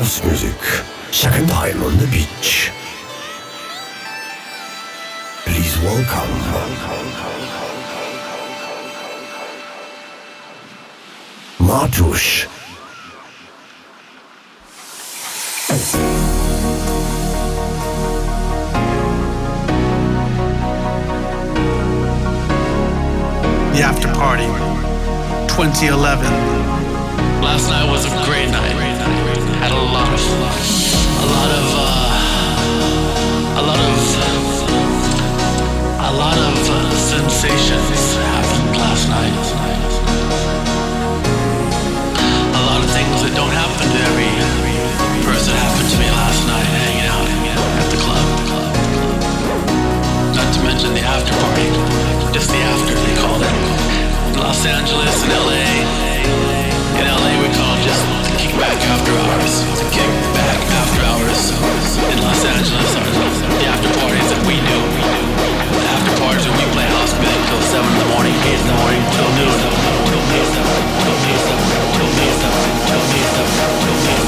house music, second time on the beach. Please welcome. Matush. The After Party 2011. Last night was a great night had a lot of, a lot of, uh, a lot of, a lot of uh, sensations happened last night. A lot of things that don't happen to every person happened to me last night hanging out at the club. Not to mention the after party, just the after they called it. Los Angeles and LA we call just to kick back after hours. The kickback after hours in Los Angeles. The after parties that we do. The after parties where we play house music till seven in the morning, eight in the morning, till noon, till noon, till noon, till noon, till noon, till noon, till noon, till noon.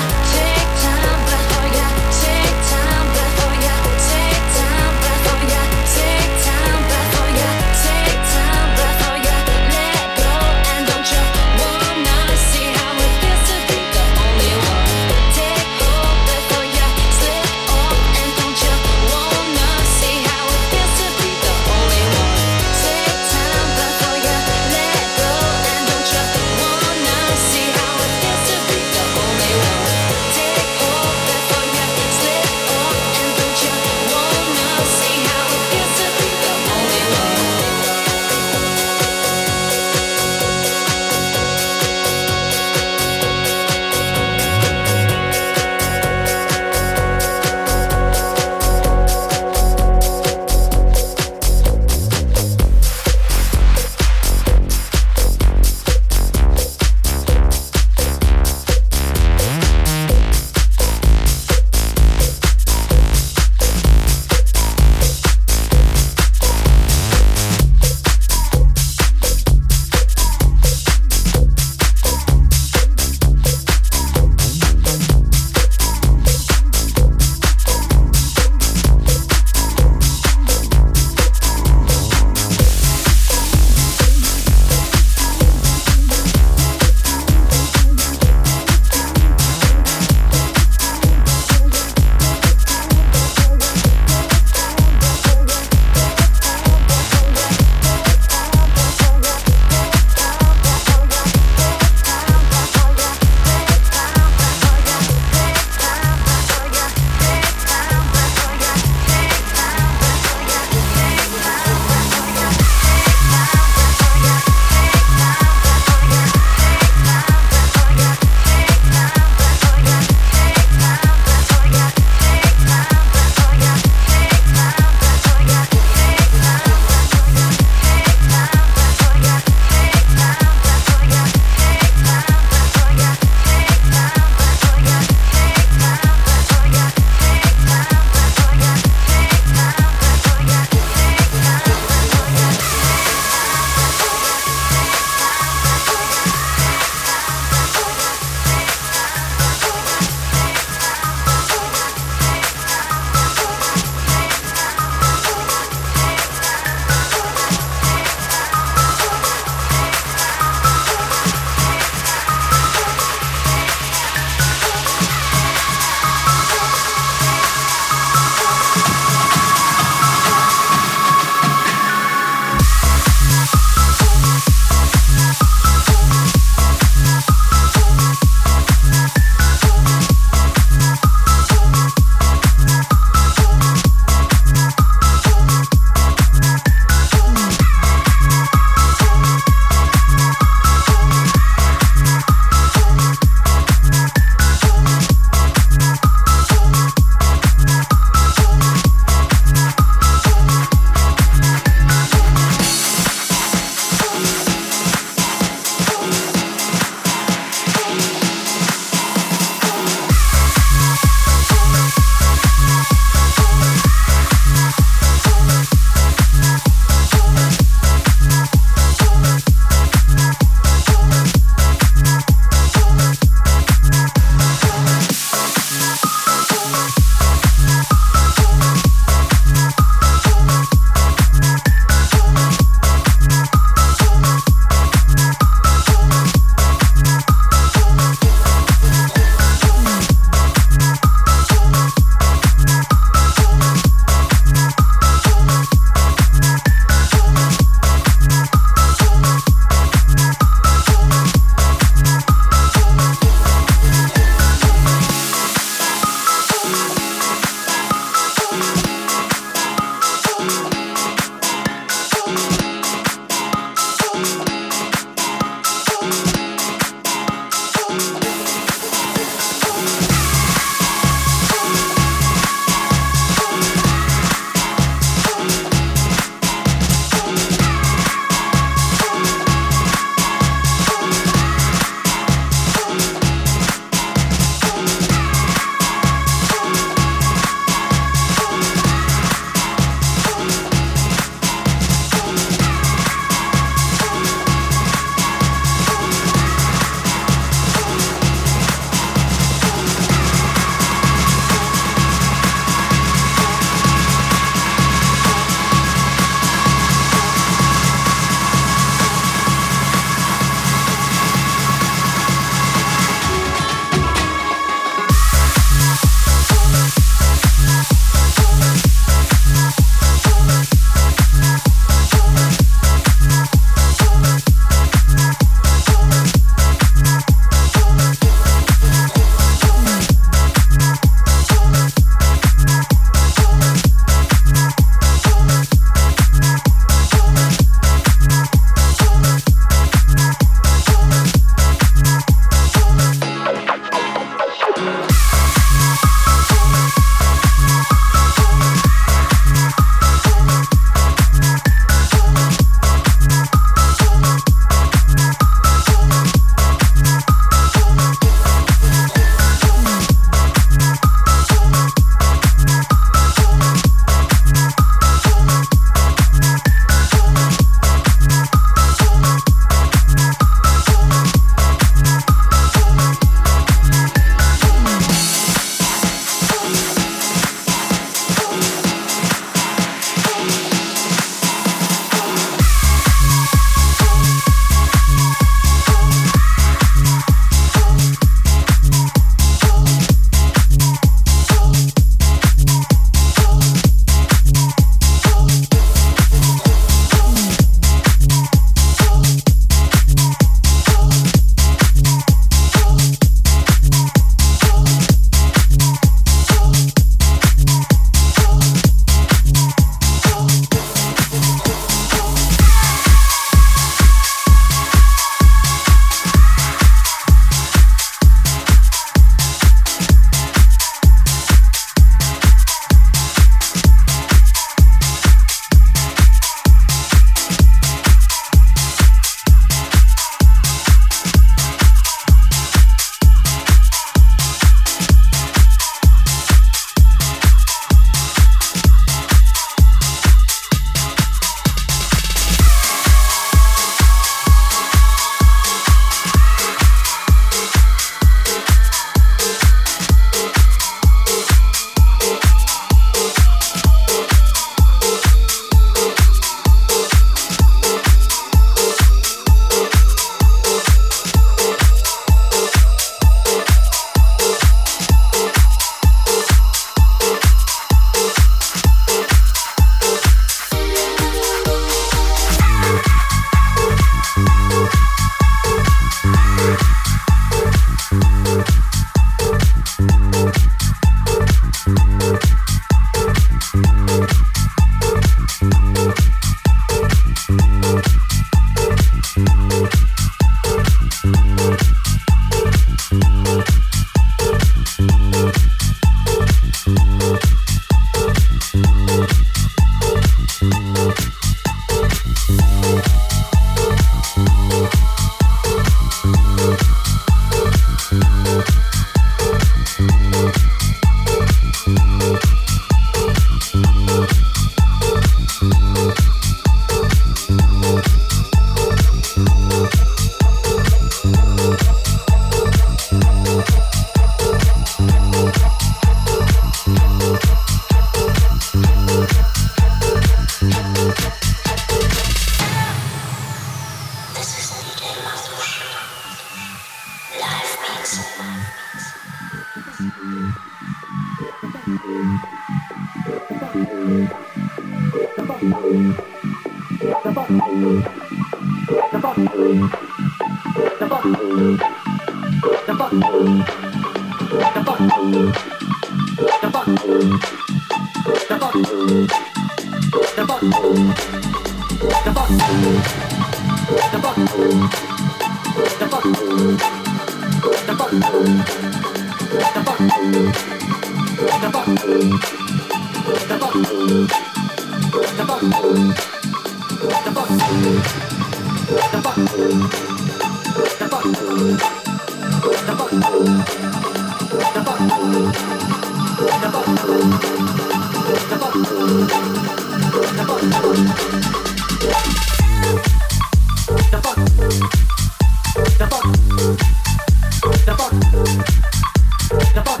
The fuck?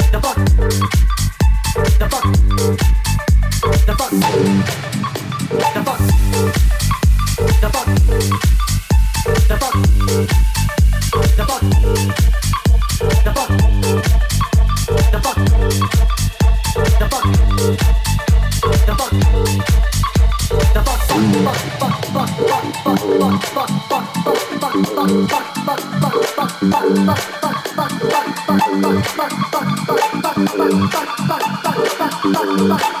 The fuck? Thank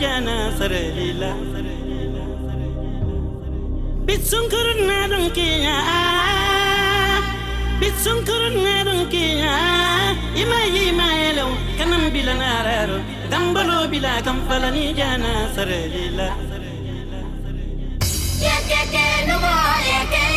sarila bitsun kurun na don kiya bitsun kurun na don kiya ima ima elo kanam bilan araro dambalo bila kampalani jana sarila yeke ke numo yeke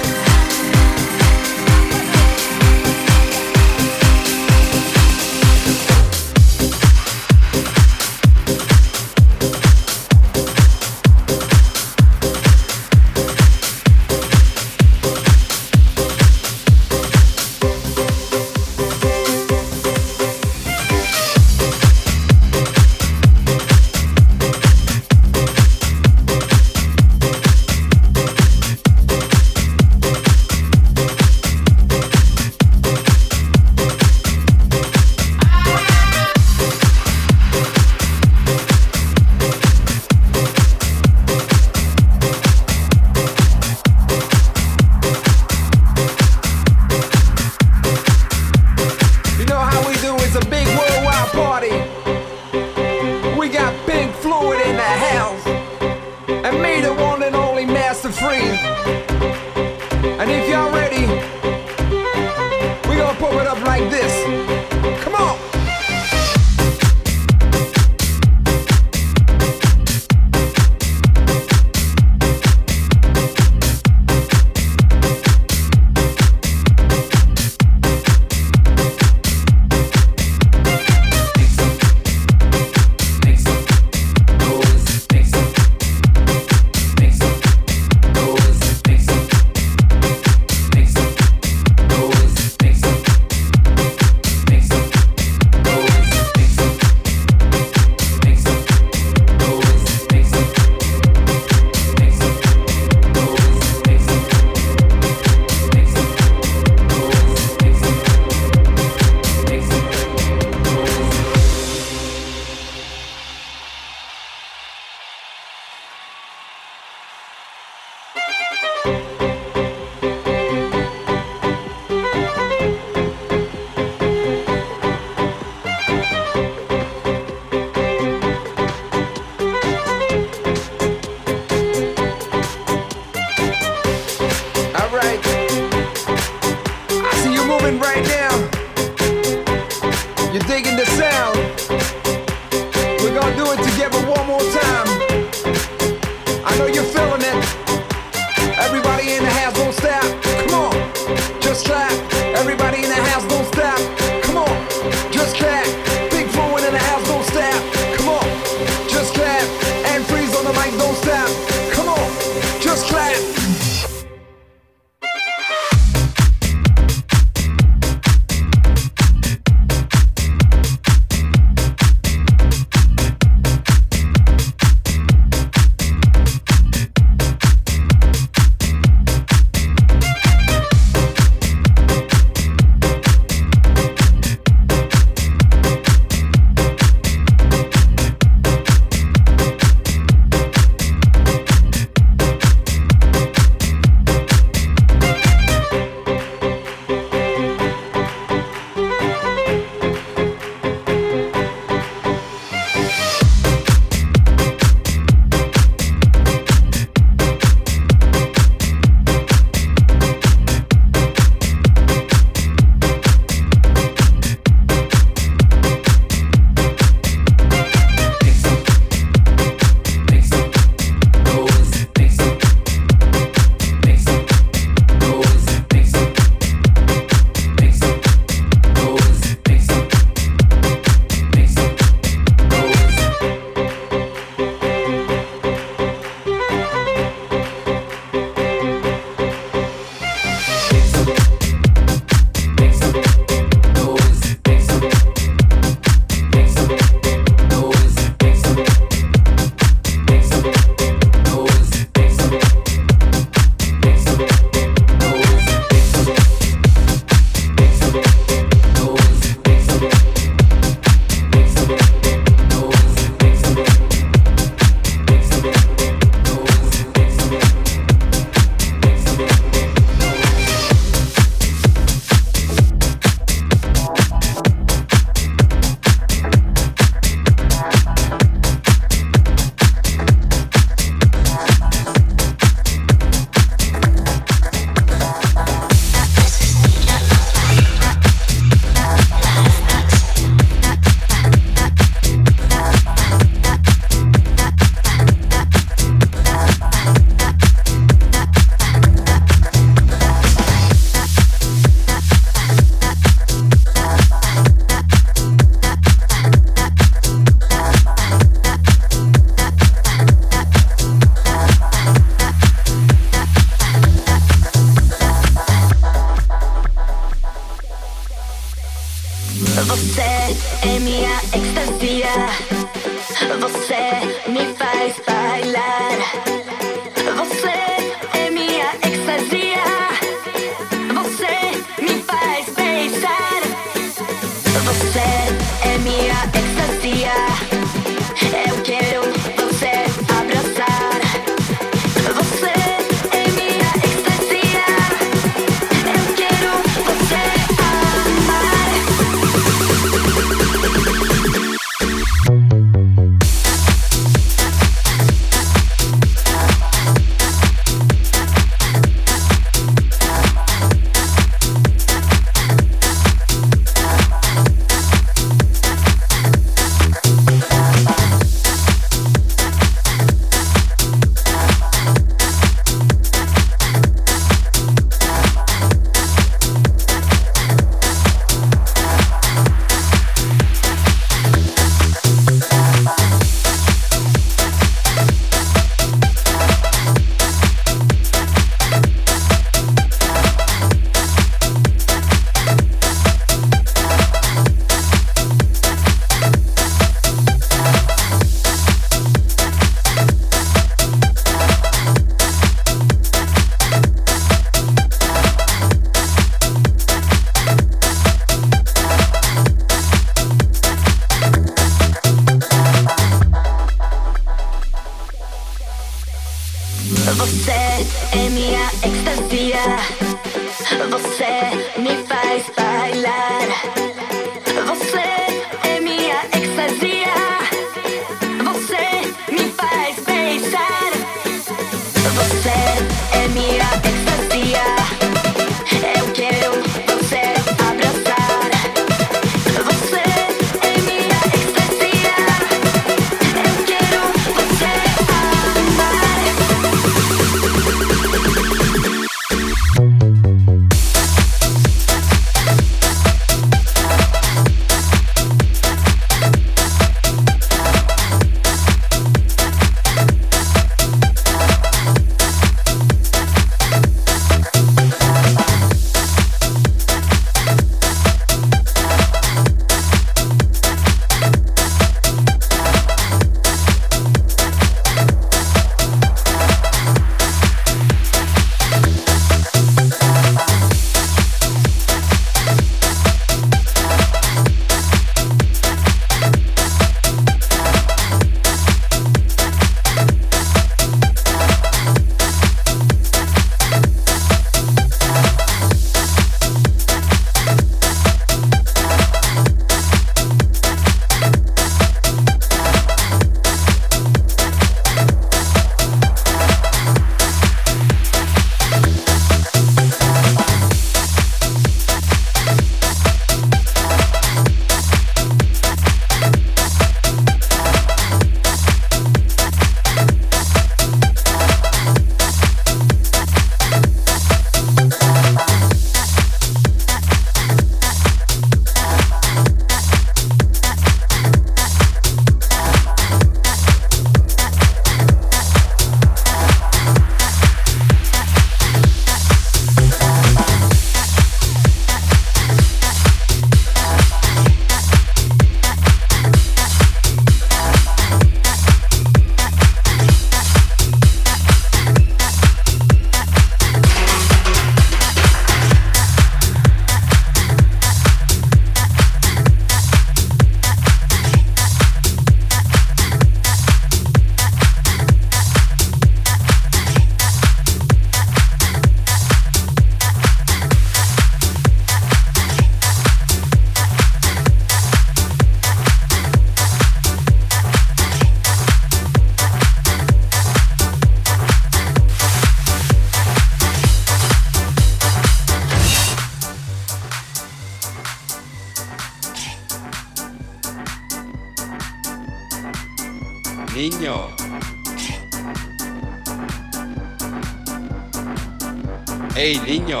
¡Ey, niño!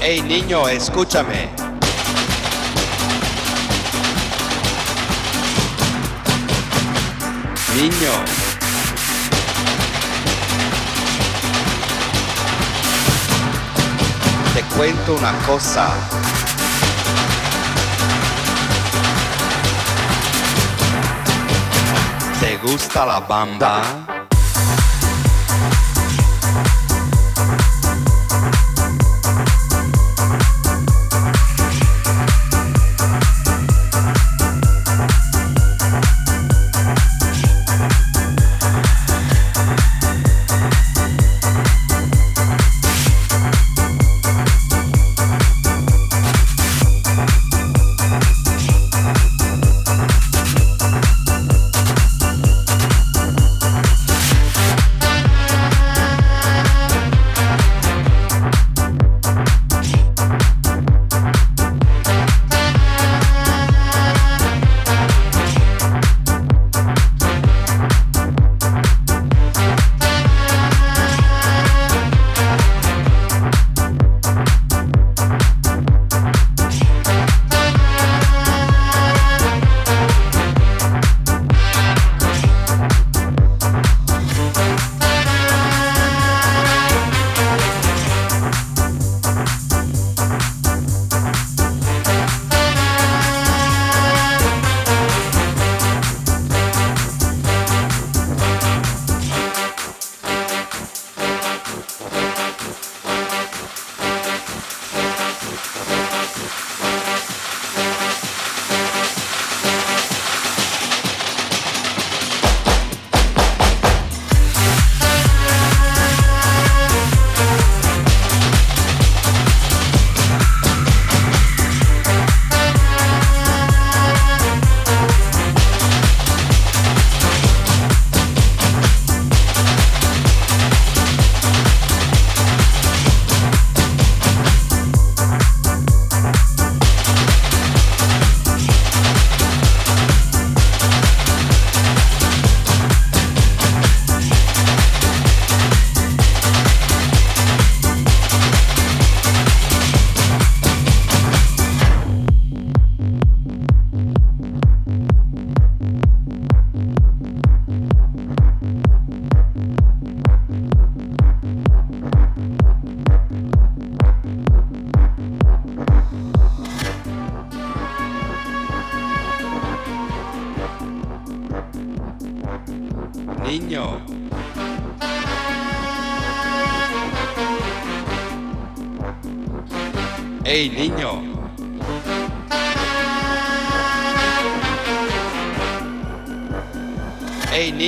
¡Ey, niño, escúchame! Niño. Te cuento una cosa. ¿Te gusta la bamba?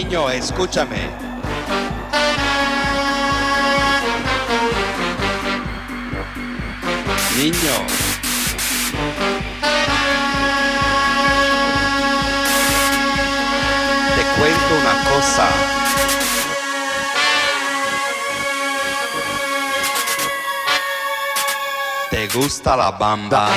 Niño, escúchame. Niño. Te cuento una cosa. ¿Te gusta la bamba?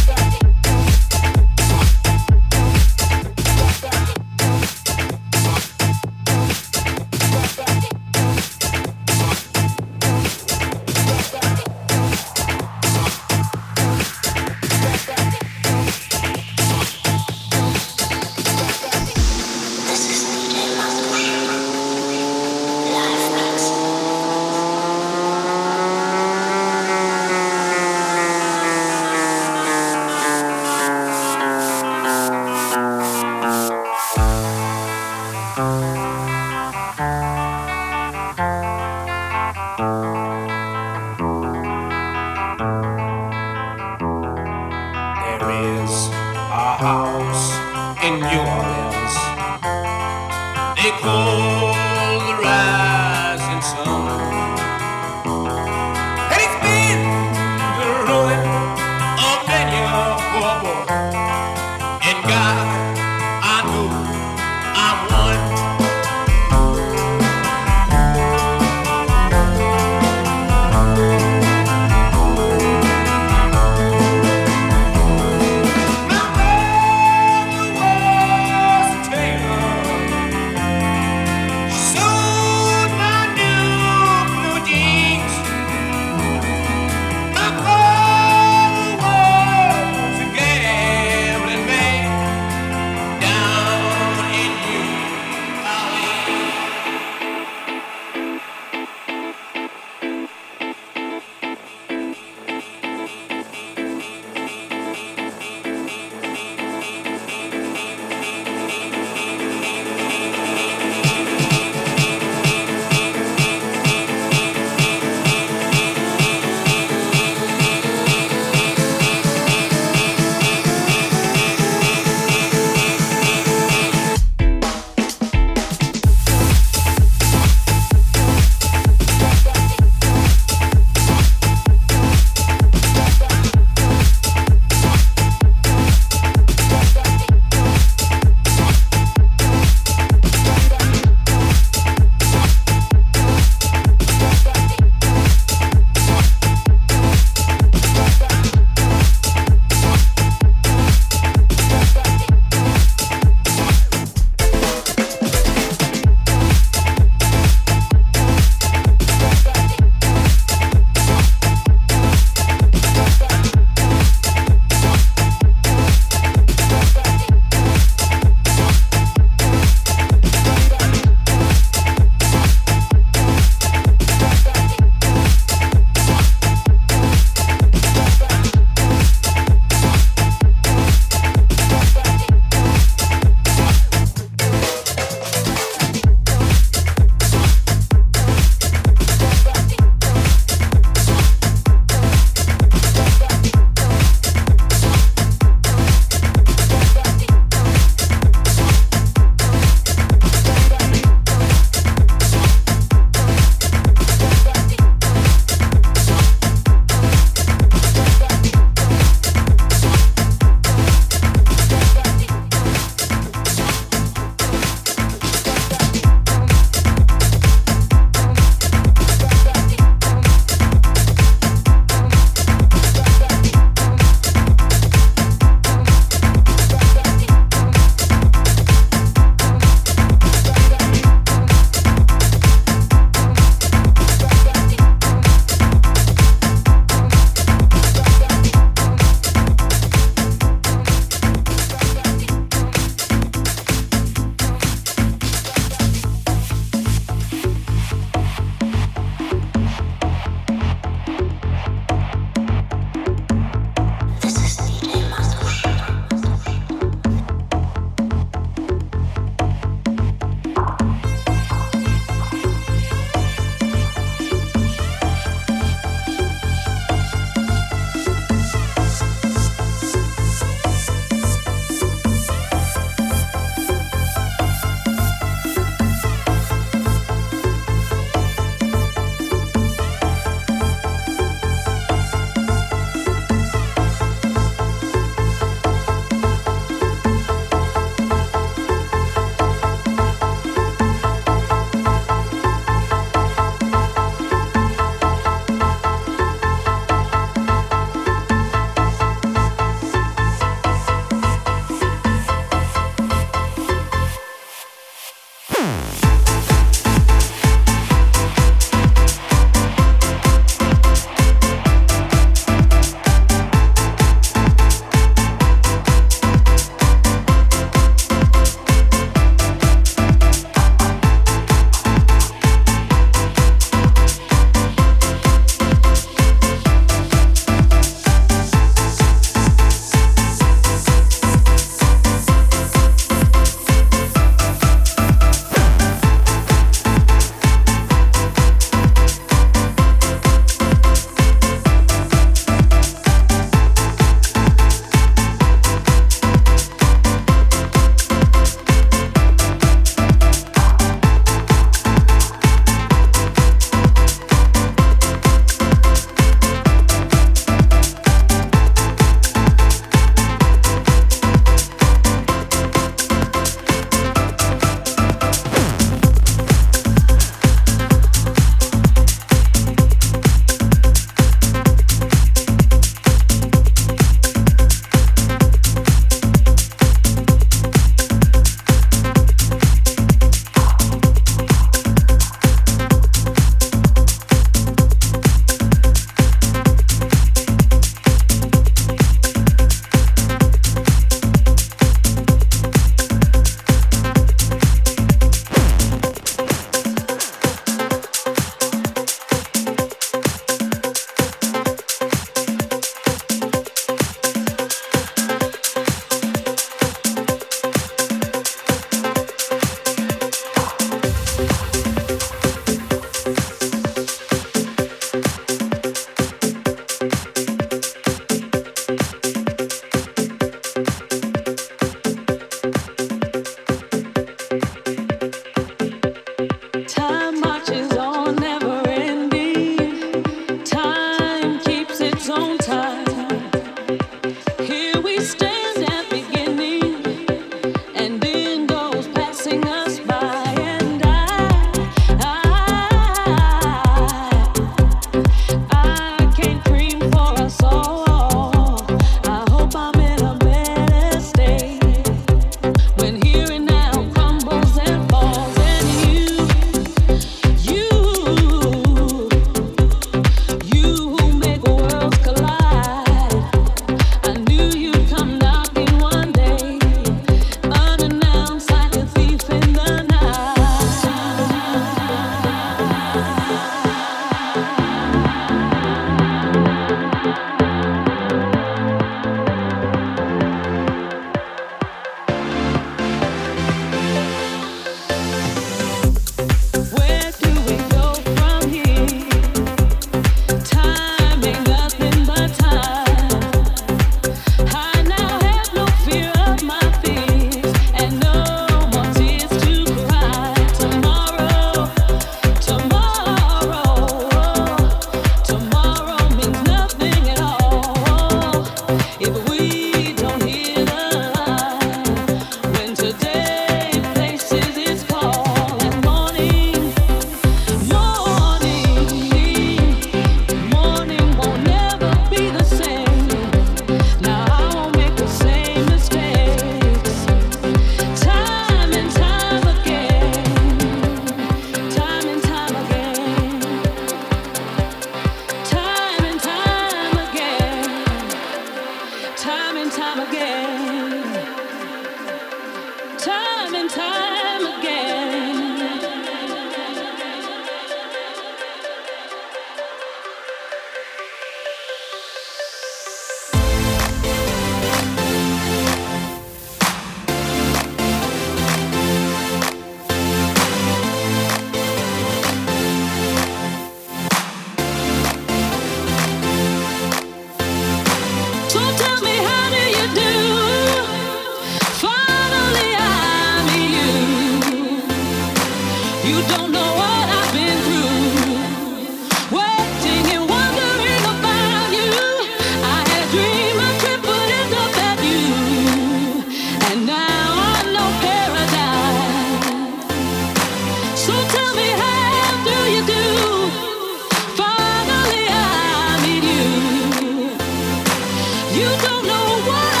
know why.